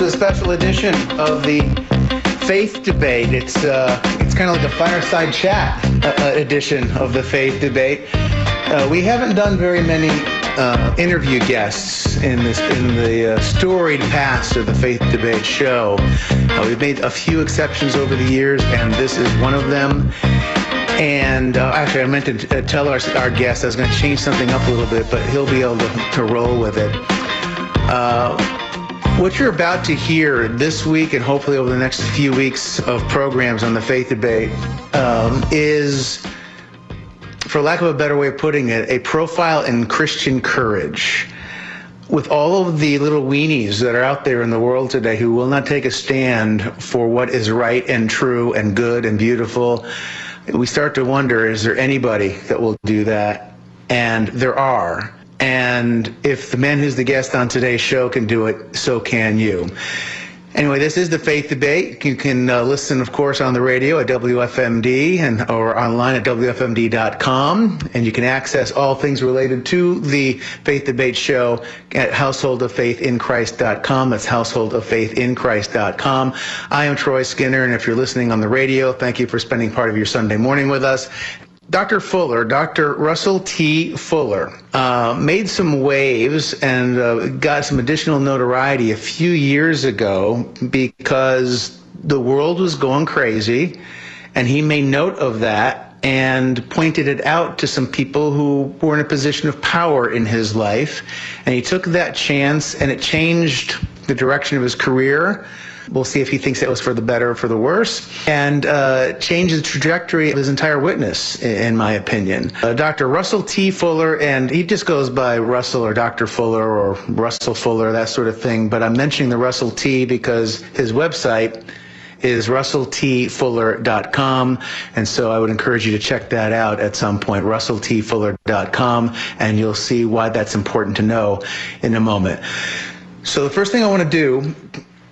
to a special edition of the Faith Debate. It's uh, it's kind of like a fireside chat uh, uh, edition of the Faith Debate. Uh, we haven't done very many uh, interview guests in this in the uh, storied past of the Faith Debate show. We've made a few exceptions over the years, and this is one of them. And uh, actually, I meant to uh, tell our, our guest I was going to change something up a little bit, but he'll be able to, to roll with it. Uh, what you're about to hear this week and hopefully over the next few weeks of programs on the faith debate um, is, for lack of a better way of putting it, a profile in Christian courage. With all of the little weenies that are out there in the world today who will not take a stand for what is right and true and good and beautiful, we start to wonder is there anybody that will do that? And there are. And if the man who's the guest on today's show can do it, so can you. Anyway, this is the Faith Debate. You can uh, listen, of course, on the radio at WFMD and or online at WFMD.com. And you can access all things related to the Faith Debate show at householdoffaithinchrist.com. That's householdoffaithinchrist.com. I am Troy Skinner, and if you're listening on the radio, thank you for spending part of your Sunday morning with us. Dr. Fuller, Dr. Russell T. Fuller, uh, made some waves and uh, got some additional notoriety a few years ago because the world was going crazy, and he made note of that and pointed it out to some people who were in a position of power in his life. And he took that chance, and it changed the direction of his career. We'll see if he thinks it was for the better or for the worse, and uh, change the trajectory of his entire witness, in my opinion. Uh, Dr. Russell T. Fuller, and he just goes by Russell or Dr. Fuller or Russell Fuller, that sort of thing. But I'm mentioning the Russell T because his website is russelltfuller.com. And so I would encourage you to check that out at some point, russelltfuller.com, and you'll see why that's important to know in a moment. So the first thing I want to do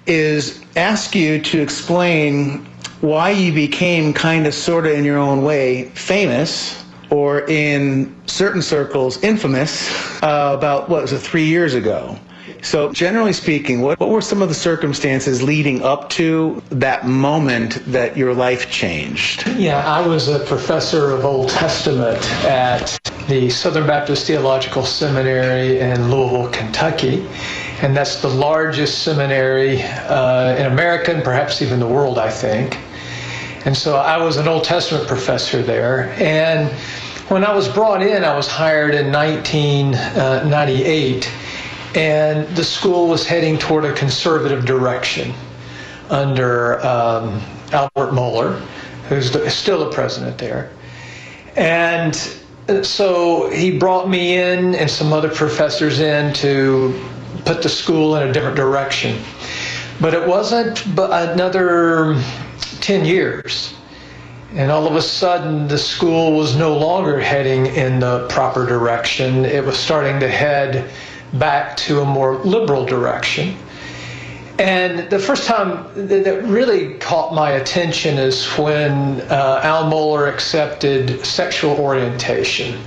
is ask you to explain why you became kind of sort of in your own way famous or in certain circles infamous uh, about what was it three years ago. So generally speaking what, what were some of the circumstances leading up to that moment that your life changed? Yeah i was a professor of old testament at the southern baptist theological seminary in louisville kentucky and that's the largest seminary uh, in America and perhaps even the world, I think. And so I was an Old Testament professor there. And when I was brought in, I was hired in 1998, and the school was heading toward a conservative direction under um, Albert Mohler, who's the, still the president there. And so he brought me in and some other professors in to put the school in a different direction. But it wasn't another 10 years. And all of a sudden, the school was no longer heading in the proper direction. It was starting to head back to a more liberal direction. And the first time that really caught my attention is when uh, Al Mohler accepted sexual orientation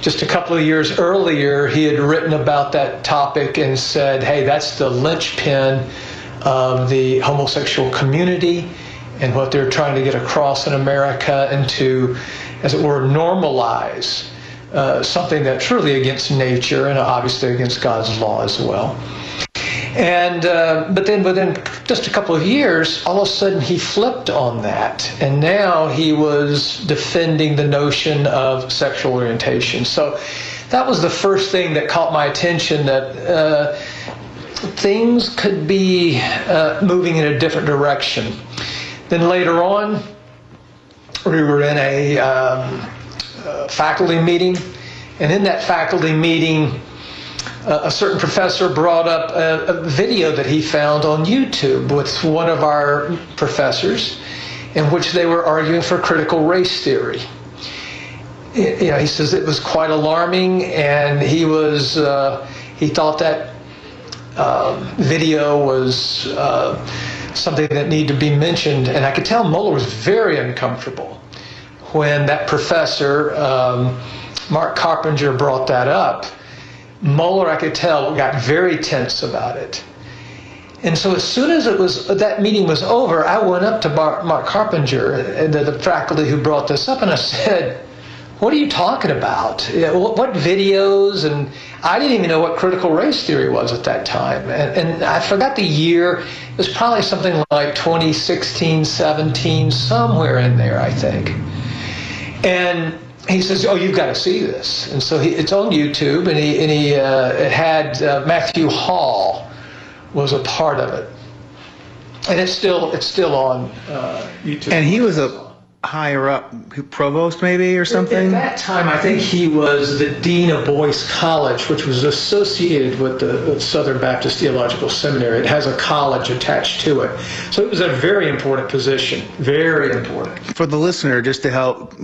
just a couple of years earlier, he had written about that topic and said, hey, that's the linchpin of the homosexual community and what they're trying to get across in America and to, as it were, normalize uh, something that's really against nature and obviously against God's law as well. And uh, but then within just a couple of years, all of a sudden he flipped on that, and now he was defending the notion of sexual orientation. So that was the first thing that caught my attention that. Uh, things could be uh, moving in a different direction. Then later on, we were in a um, uh, faculty meeting, and in that faculty meeting, a certain professor brought up a, a, video that he found on YouTube with one of our professors in which they were arguing for critical race theory. You know, he says it was quite alarming, and he was uh, he thought that uh, video was uh, something that needed to be mentioned, and I could tell Mohler was very uncomfortable when that professor um, Mark Coppinger brought that up Mohler, I could tell, got very tense about it. And so as soon as it was that meeting was over, I went up to Bar, Mark Coppinger, the, the faculty who brought this up, and I said, "What are you talking about? What, what, videos?" And I didn't even know what critical race theory was at that time, and, and I forgot the year. It was probably something like 2016, 17, somewhere in there, I think. And he says, "Oh, you've got to see this." And so he, it's on YouTube, and he and he uh, it had uh, Matthew Hall was a part of it, and it's still it's still on uh, YouTube. And he was a higher up, provost maybe or something? At that time, I think he was the dean of Boyce College, which was associated with the Southern Baptist Theological Seminary. It has a college attached to it. So it was a very important position, very important. For the listener, just to help,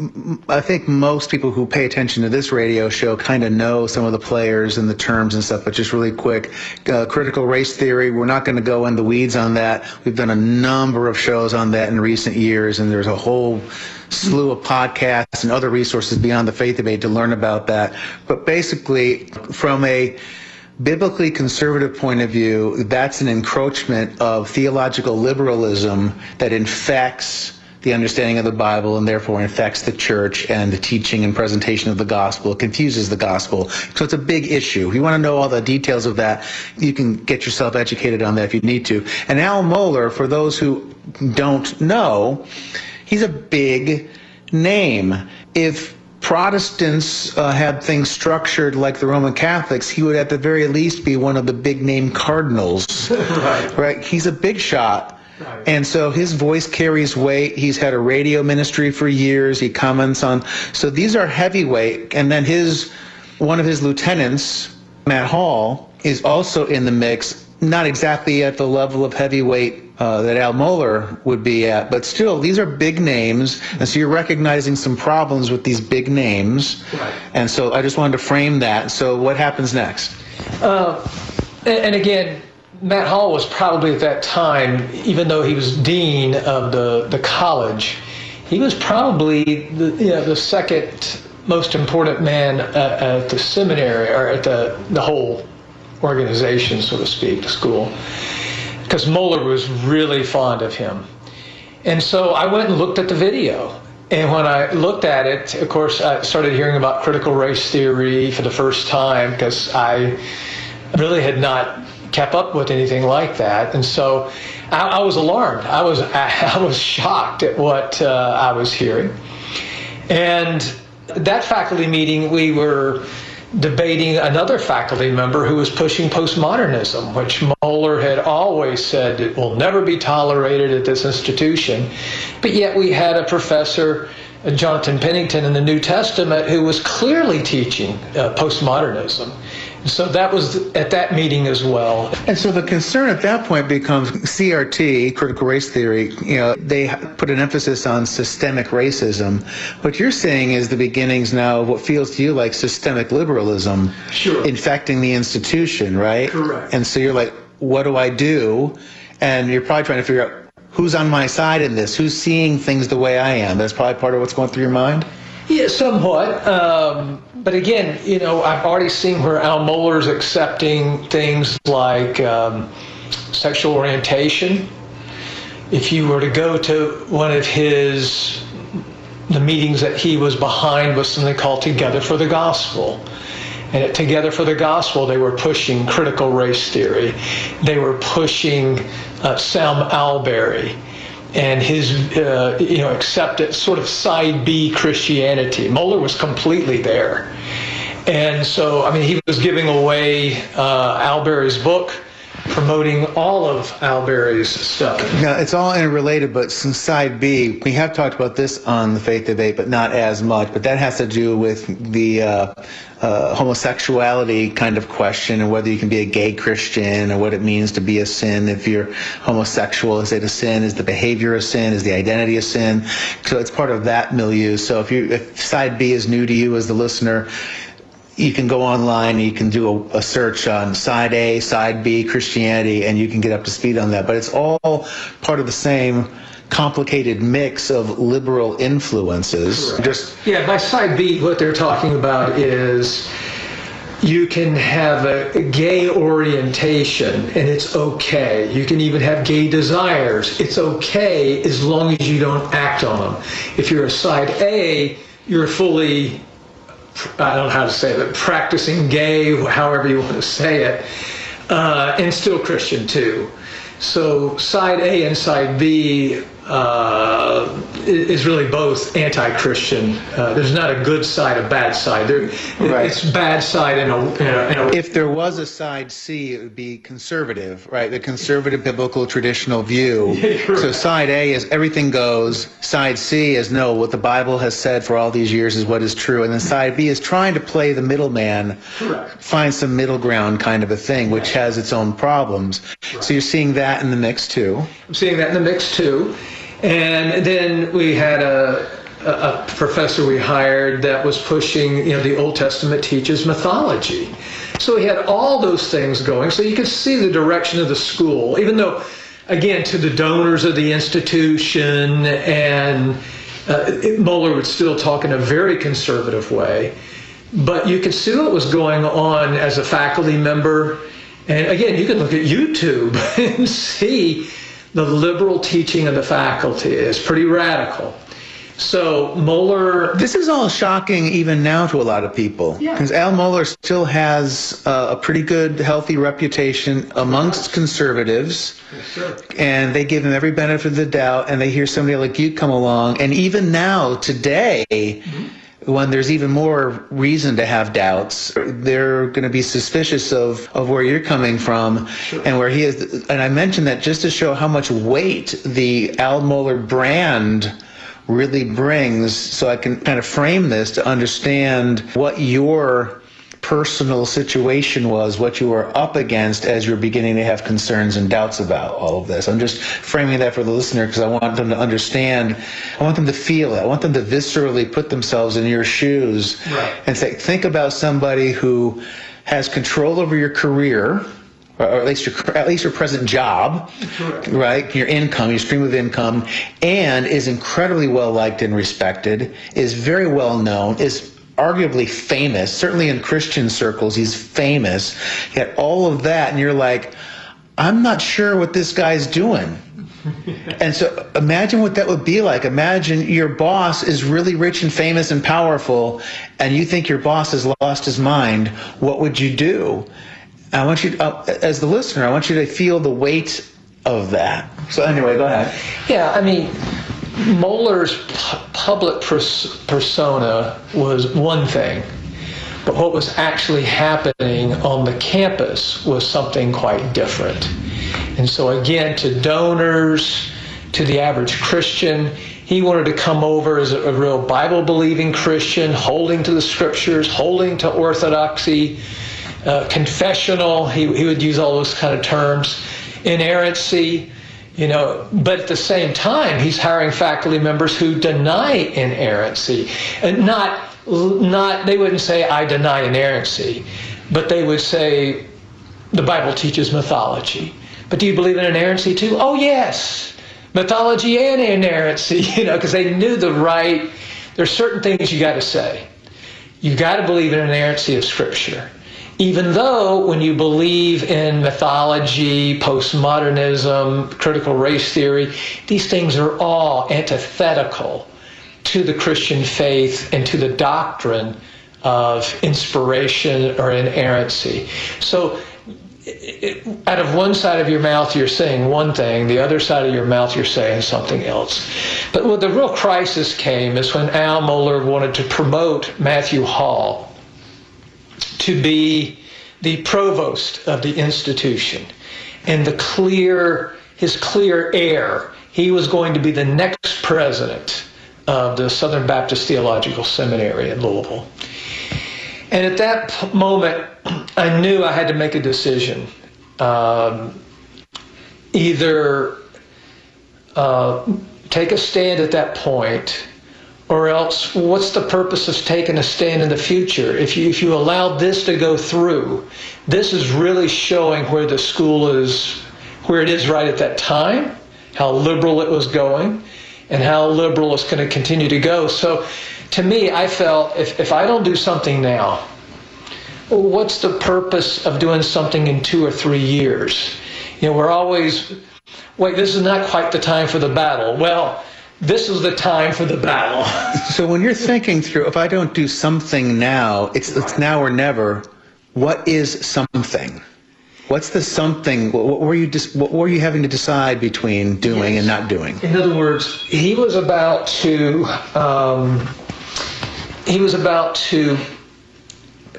I think most people who pay attention to this radio show kind of know some of the players and the terms and stuff, but just really quick, uh, critical race theory, we're not going to go in the weeds on that. We've done a number of shows on that in recent years, and there's a whole slew of podcasts and other resources beyond the faith debate to learn about that. But basically, from a biblically conservative point of view, that's an encroachment of theological liberalism that infects the understanding of the Bible and therefore infects the church and the teaching and presentation of the gospel. Confuses the gospel. So it's a big issue. If you want to know all the details of that, you can get yourself educated on that if you need to. And Al Mohler, for those who don't know, He's a big name. If Protestants uh, had things structured like the Roman Catholics, he would at the very least be one of the big name cardinals. right. Right. He's a big shot. Right. And so his voice carries weight. He's had a radio ministry for years. He comments on. So these are heavyweight. And then his one of his lieutenants, Matt Hall, is also in the mix. Not exactly at the level of heavyweight uh, that Al Mohler would be at. But still, these are big names, and so you're recognizing some problems with these big names. Right. And so I just wanted to frame that. So what happens next? Uh, and again, Matt Hall was probably at that time, even though he was dean of the, the college, he was probably the, you know, the second most important man at, at the seminary or at the, the whole organization, so to speak, the school because Mohler was really fond of him. And so I went and looked at the video. And when I looked at it, of course, I started hearing about critical race theory for the first time because I really had not kept up with anything like that. And so I, I was alarmed. I was, I, I was shocked at what uh, I was hearing. And that faculty meeting, we were debating another faculty member who was pushing postmodernism, which had always said it will never be tolerated at this institution. But yet we had a professor, Jonathan Pennington, in the New Testament who was clearly teaching uh, postmodernism. So that was at that meeting as well. And so the concern at that point becomes CRT, critical race theory. You know, they put an emphasis on systemic racism. What you're saying is the beginnings now of what feels to you like systemic liberalism sure. infecting the institution, right? Correct. And so you're like, what do I do? And you're probably trying to figure out who's on my side in this, who's seeing things the way I am. That's probably part of what's going through your mind. Yeah, somewhat. Um, but again, you know, I've already seen where Al Mohler's accepting things like um, sexual orientation. If you were to go to one of his the meetings that he was behind was something called Together for the Gospel. And at Together for the Gospel, they were pushing critical race theory. They were pushing uh, Sam Allberry and his uh, you know accepted sort of side B Christianity. Mohler was completely there, and so I mean he was giving away uh, Allberry's book. Promoting all of Allberry's stuff. Yeah, it's all interrelated, but side B, we have talked about this on the faith debate, but not as much. But that has to do with the uh, uh, homosexuality kind of question and whether you can be a gay Christian or what it means to be a sin if you're homosexual. Is it a sin? Is the behavior a sin? Is the identity a sin? So it's part of that milieu. So if you if side B is new to you as the listener, you can go online, you can do a, a, search on side A, side B, Christianity, and you can get up to speed on that. But it's all part of the same complicated mix of liberal influences. Just yeah, by side B, what they're talking about is you can have a, gay orientation and it's okay. You can even have gay desires. It's okay as long as you don't act on them. If you're a side A, you're fully, I don't know how to say it, practicing gay, however you want to say it, uh, and still Christian too. So side A and side B uh, is really both anti-Christian. Uh, there's not a good side, a bad side. There, right. It's bad side in a, a, If there was a side C, it would be conservative, right? The conservative biblical traditional view. right. So side A is everything goes. Side C is no, what the Bible has said for all these years is what is true. And then side B is trying to play the middleman, find some middle ground kind of a thing, which has its own problems. So you're seeing that in the mix too. I'm seeing that in the mix too. And then we had a, a, professor we hired that was pushing, you know, the Old Testament teaches mythology. So we had all those things going. So you could see the direction of the school, even though, again, to the donors of the institution, and uh, Mohler would still talk in a very conservative way. But you could see what was going on as a faculty member. And again, you can look at YouTube and see the liberal teaching of the faculty is pretty radical. So Mohler. This is all shocking even now to a lot of people. Because yeah. Al Mohler still has uh, a pretty good, healthy reputation amongst conservatives. Yes, and they give him every benefit of the doubt. And they hear somebody like you come along. And even now, today, mm-hmm when there's even more reason to have doubts, they're going to be suspicious of, of where you're coming from sure. and where he is. And I mentioned that just to show how much weight the Al Mohler brand really brings so I can kind of frame this to understand what your personal situation was, what you were up against as you're beginning to have concerns and doubts about all of this. I'm just framing that for the listener because I want them to understand. I want them to feel it. I want them to viscerally put themselves in your shoes right. and say, think about somebody who has control over your career or at least your at least your present job, Correct. right? Your income, your stream of income, and is incredibly well liked and respected, is very well known, is arguably famous, certainly in Christian circles, he's famous. Yet all of that, and you're like, I'm not sure what this guy's doing. and so imagine what that would be like. Imagine your boss is really rich and famous and powerful, and you think your boss has lost his mind. What would you do? I want you, to, uh, as the listener, I want you to feel the weight of that. So anyway, go ahead. Yeah, I mean, Mohler's public pers- persona was one thing, but what was actually happening on the campus was something quite different. And so, again, to donors, to the average Christian, he wanted to come over as a, a real Bible believing Christian, holding to the scriptures, holding to orthodoxy, uh, confessional, he, he would use all those kind of terms, inerrancy you know, but at the same time, he's hiring faculty members who deny inerrancy, and not not they wouldn't say I deny inerrancy, but they would say the Bible teaches mythology. But do you believe in inerrancy too? Oh yes, mythology and inerrancy. You know, because they knew the right. There's certain things you got to say. You got to believe in inerrancy of Scripture even though when you believe in mythology, postmodernism, critical race theory, these things are all antithetical to the Christian faith and to the doctrine of inspiration or inerrancy. So, out of one side of your mouth, you're saying one thing, the other side of your mouth, you're saying something else. But what the real crisis came is when Al Mohler wanted to promote Matthew Hall to be the provost of the institution and the clear his clear heir. He was going to be the next president of the southern baptist theological seminary in louisville. And at that moment i knew i had to make a decision um, either uh, take a stand at that point or else what's the purpose of taking a stand in the future if you if you allow this to go through this is really showing where the school is where it is right at that time how liberal it was going and how liberal it's going to continue to go so to me i felt if, if i don't do something now what's the purpose of doing something in two or three years? You know, we're always, wait, this is not quite the time for the battle. Well, this is the time for the battle. So when you're thinking through, if I don't do something now, it's it's now or never. What is something? What's the something? What, what were you dis, what were you having to decide between doing and not doing? In other words, he was about to um, he was about to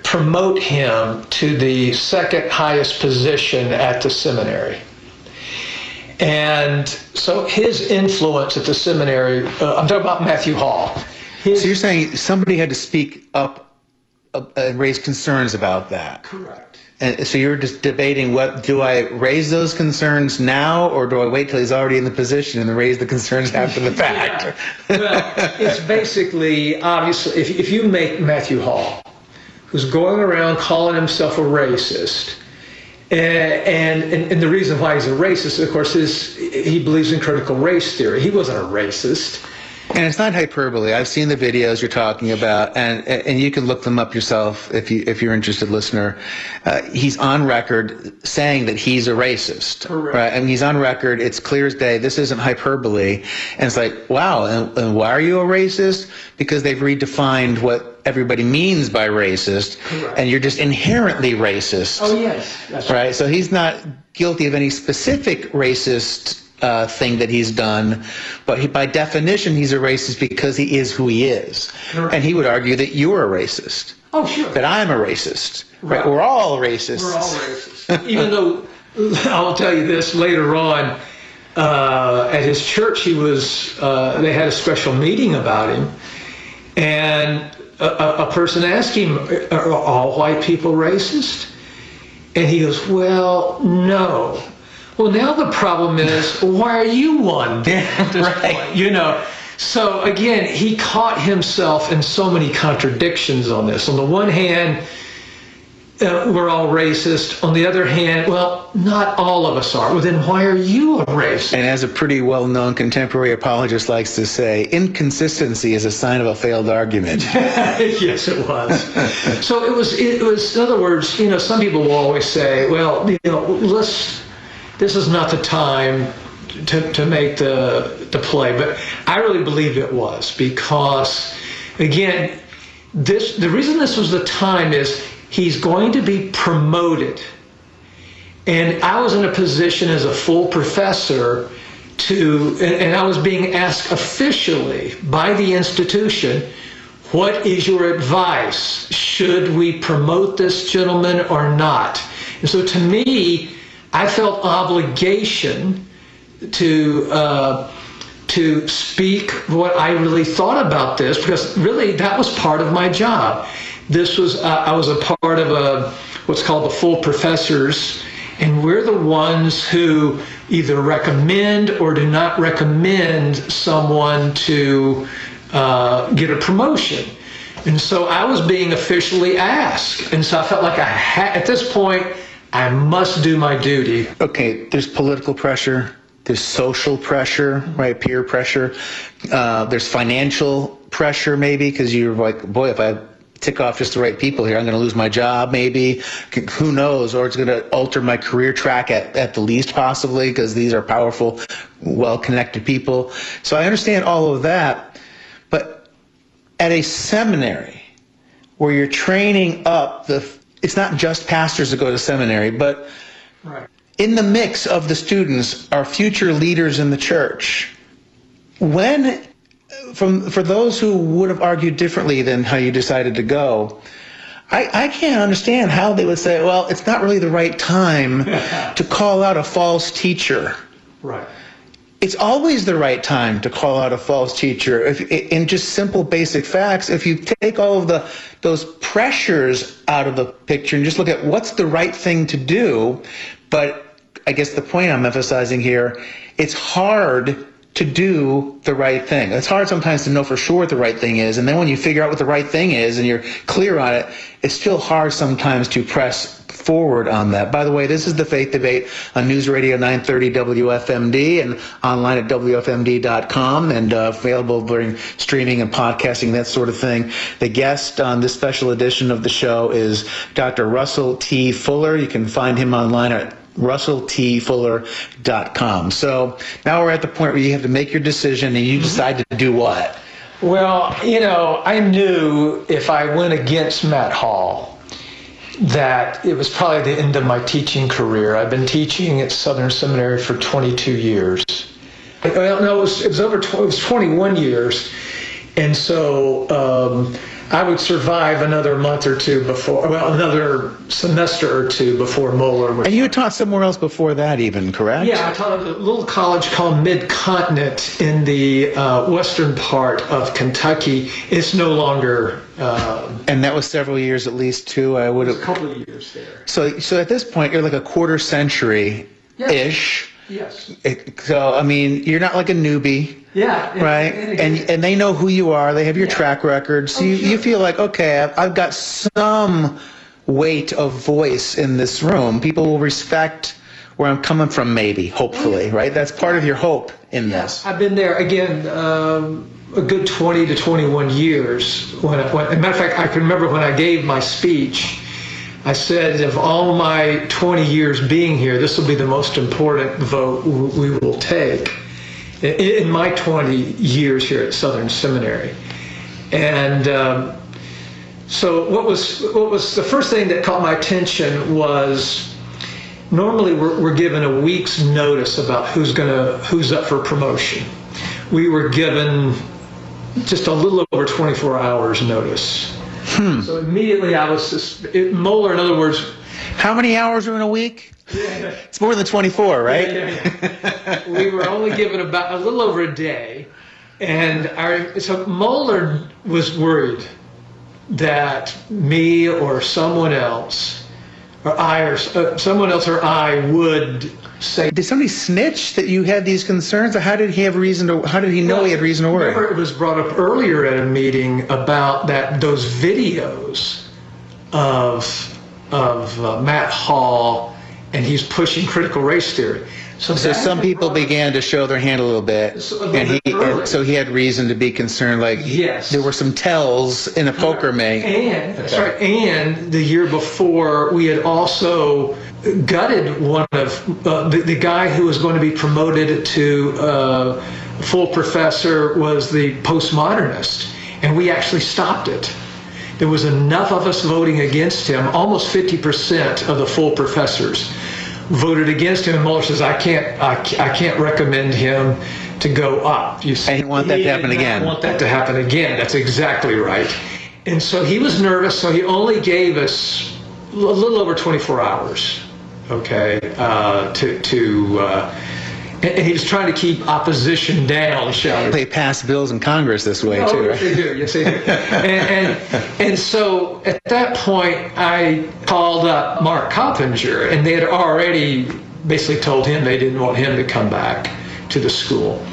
promote him to the second highest position at the seminary. And so his influence at the seminary, uh, I'm talking about Matthew Hall. His, So you're saying somebody had to speak up uh, and raise concerns about that. correct. And so you're just debating what do I raise those concerns now or do I wait till he's already in the position and raise the concerns after the fact? well, it's basically obviously if, if you make Matthew Hall, who's going around calling himself a racist, and, and, and the reason why he's a racist, of course, is he believes in critical race theory. He wasn't a racist. And it's not hyperbole. I've seen the videos you're talking about, and and you can look them up yourself if you if you're interested, listener. Uh, he's on record saying that he's a racist. Correct. Right? I mean, he's on record. It's clear as day. This isn't hyperbole. And it's like, wow. And, and why are you a racist? Because they've redefined what everybody means by racist, Correct. and you're just inherently racist. Oh yes, that's Right. So he's not guilty of any specific racist uh, thing that he's done, but he, by definition, he's a racist because he is who he is. Correct. And he would argue that you're a racist, Oh sure. that I'm a racist. Right. Right. We're all racists. We're all racist. Even though I'll tell you this later on, uh, at his church, he was. Uh, they had a special meeting about him, and a, a, person asked him, "Are all white people racist?" And he goes, "Well, no." Well, now the problem is, why are you one? Right. You know. So again, he caught himself in so many contradictions on this. On the one hand, uh, we're all racist. On the other hand, well, not all of us are. Well, then why are you a racist? And as a pretty well-known contemporary apologist likes to say, inconsistency is a sign of a failed argument. yes, it was. so it was. It was. In other words, you know, some people will always say, "Well, you know, let's. This is not the time to, to make the the play." But I really believe it was because, again, this the reason this was the time is he's going to be promoted, and I was in a position as a full professor to, and, and I was being asked officially by the institution, what is your advice? Should we promote this gentleman or not? And so to me, I felt obligation to uh, to speak what I really thought about this because really that was part of my job. This was uh, I was a part of a what's called the full professors, and we're the ones who either recommend or do not recommend someone to uh, get a promotion. And so I was being officially asked, and so I felt like I had at this point I must do my duty. okay, there's political pressure, there's social pressure, right? Peer pressure. Uh, there's financial pressure, maybe, because you're like, boy, if I tick off just the right people here, I'm going to lose my job, maybe. Who knows? Or it's going to alter my career track at, at the least, possibly, because these are powerful, well connected people. So I understand all of that. But at a seminary where you're training up the, it's not just pastors that go to seminary, but Right. in the mix of the students are future leaders in the church. When, from for those who would have argued differently than how you decided to go, I, I can't understand how they would say, well, it's not really the right time to call out a false teacher. Right. It's always the right time to call out a false teacher. If, in just simple, basic facts, if you take all of the those pressures out of the picture and just look at what's the right thing to do, but I guess the point I'm emphasizing here, it's hard to do the right thing. It's hard sometimes to know for sure what the right thing is, and then when you figure out what the right thing is and you're clear on it, it's still hard sometimes to press forward on that. By the way, this is the Faith Debate on News Radio 930 WFMD and online at WFMD.com and uh, available during streaming and podcasting, that sort of thing. The guest on this special edition of the show is Dr. Russell T. Fuller. You can find him online at russelltfuller.com. So now we're at the point where you have to make your decision and you decide to do what? Well, you know, I knew if I went against Matt Hall that it was probably the end of my teaching career. I've been teaching at Southern Seminary for 22 years. Well, no, it was, it was over tw- it was 21 years. And so um, I would survive another month or two before, well, another semester or two before Mohler. And you taught somewhere else before that, even, correct? Yeah, I taught at a little college called Mid Continent in the uh, western part of Kentucky. It's no longer. Uh, And that was several years at least, too. I would have a couple of years there. So, so at this point, you're like a quarter century ish. Yes. So, I mean, you're not like a newbie. Yeah. right? and And and they know who you are. They have your Yeah. track record, so Oh, you, you feel like okay, I've, I've got some weight of voice in this room. People will respect where I'm coming from, maybe, hopefully, right? That's part of your hope in this. I've been there again um, a good 20 to 21 years. When, I, when, as a matter of fact, I can remember when I gave my speech. I said, of all my 20 years being here, this will be the most important vote we will take in, my 20 years here at Southern Seminary. And um, so, what was what was the first thing that caught my attention was normally we're, we're given a week's notice about who's gonna who's up for promotion. We were given just a little over 24 hours notice. So immediately I was just, it, Mohler, in other words, How many hours are in a week? It's more than 24, right? we were only given about a little over a day, and our so Mohler was worried that me or someone else, or I or uh, someone else or I would say. Did somebody snitch that you had these concerns? Or how did he have reason to? How did he know he had reason to worry? Remember, it was brought up earlier at a meeting about that those videos of of uh, Matt Hall, and he's pushing critical race theory. So, So some people began to show their hand a little bit, So and he and so he had reason to be concerned. Like Yes. there were some tells in a poker make. And that's right. And the year before, we had also gutted one of uh, the, the guy who was going to be promoted to uh, full professor was the postmodernist, and we actually stopped it. There was enough of us voting against him. Almost 50% of the full professors voted against him. And Mohler says, "I can't, I, I can't recommend him to go up." You see, And he want that to happen again. Want that to happen again? That's exactly right. And so he was nervous. So he only gave us a little over 24 hours. Okay, uh, to to. Uh, and he was trying to keep opposition down, shall we They pass bills in Congress this way Oh, too, yes, they do. Yes, they do. and, and and so at that point, I called up Mark Coppinger, and they had already basically told him they didn't want him to come back to the school.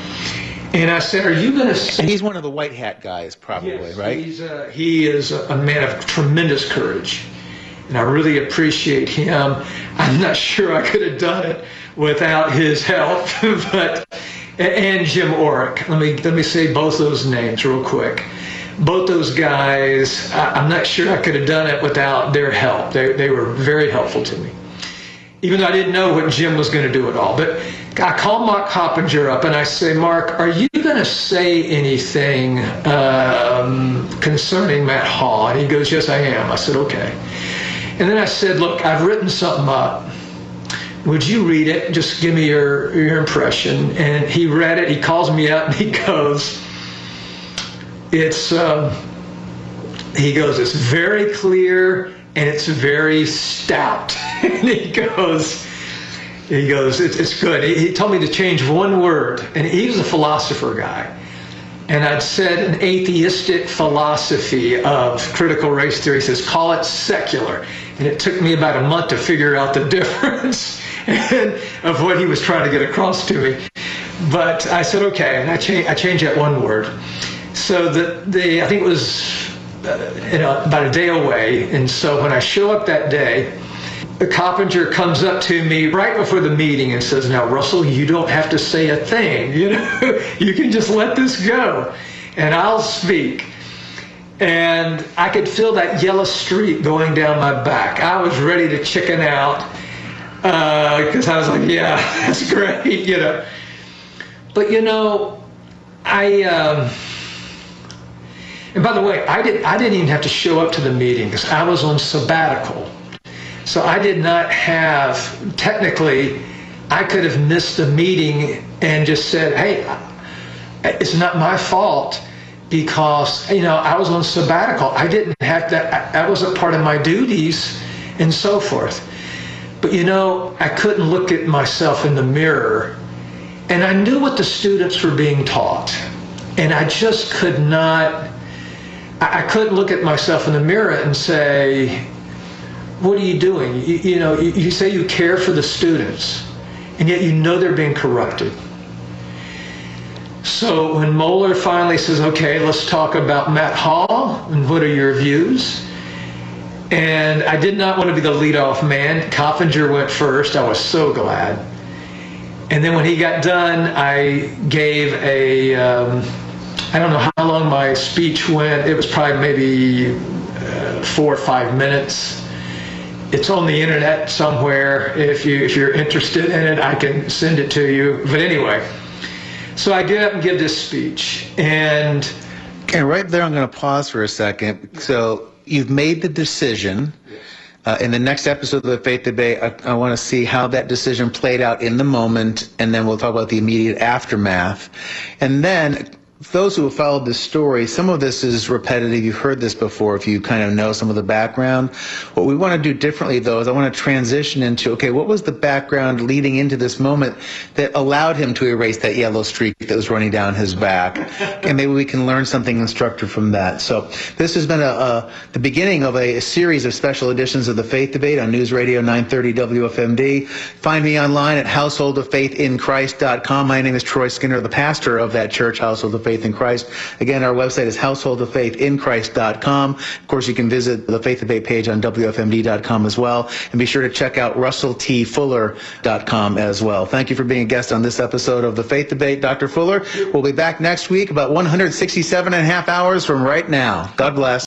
And I said, "Are you going to?" And he's one of the white hat guys, probably, right? He's a, he is a man of tremendous courage, and I really appreciate him. I'm not sure I could have done it without his help, but and Jim Orrick. Let me let me say both those names real quick. Both those guys, I, I'm not sure I could have done it without their help. They they were very helpful to me even though I didn't know what Jim was going to do at all. But I called Mark Coppinger up and I say, Mark, are you going to say anything um, concerning Matt Hall? And he goes, Yes, I am. I said, Okay. And then I said, Look, I've written something up. Would you read it? Just give me your, your impression. And he read it. He calls me up and he goes, It's. Um, he goes, it's very clear and it's very stout. and he goes, he goes, it's, it's good. He, he told me to change one word, and he was a philosopher guy. And I'd said an atheistic philosophy of critical race theory. He says, call it secular. And it took me about a month to figure out the difference of what he was trying to get across to me. But I said, okay, and I, cha- I changed that one word. So the, the I think it was uh, you know, about a day away. And so when I show up that day, the Coppinger comes up to me right before the meeting and says, Now, Russell, you don't have to say a thing. You know, you can just let this go and I'll speak. And I could feel that yellow streak going down my back. I was ready to chicken out because uh, I was like, Yeah, that's great, you know. But, you know, I. Um, and by the way, I, did, I didn't even have to show up to the meeting because I was on sabbatical. So I did not have, technically, I could have missed the meeting and just said, hey, it's not my fault because, you know, I was on sabbatical. I didn't have that, that wasn't part of my duties and so forth. But, you know, I couldn't look at myself in the mirror and I knew what the students were being taught. And I just could not I couldn't look at myself in the mirror and say, what are you doing? You, you know, you, you, say you care for the students, and yet you know they're being corrupted. So when Mohler finally says, okay, let's talk about Matt Hall, and what are your views? And I did not want to be the leadoff man. Coppinger went first. I was so glad. And then when he got done, I gave a. Um, I don't know how long my speech went. It was probably maybe uh, four or five minutes. It's on the internet somewhere. If you if you're interested in it, I can send it to you. But anyway, so I get up and give this speech, and and right there, I'm going to pause for a second. So you've made the decision. Uh, in the next episode of the Faith Debate, I, I want to see how that decision played out in the moment, and then we'll talk about the immediate aftermath. And then those who have followed this story, some of this is repetitive. You've heard this before if you kind of know some of the background. What we want to do differently, though, is I want to transition into okay, what was the background leading into this moment that allowed him to erase that yellow streak that was running down his back? and maybe we can learn something instructive from that. So, this has been a, a the beginning of a, a, series of special editions of the Faith Debate on News Radio 930 WFMD. Find me online at householdoffaithinchrist.com. My name is Troy Skinner, the pastor of that church, Household of Faith in Christ. Again, our website is householdoffaithinchrist.com. Of course, you can visit the Faith Debate page on WFMD.com as well. And be sure to check out RussellTFuller.com as well. Thank you for being a guest on this episode of the Faith Debate, Dr. Fuller. We'll be back next week about 167 and a half hours from right now. God bless.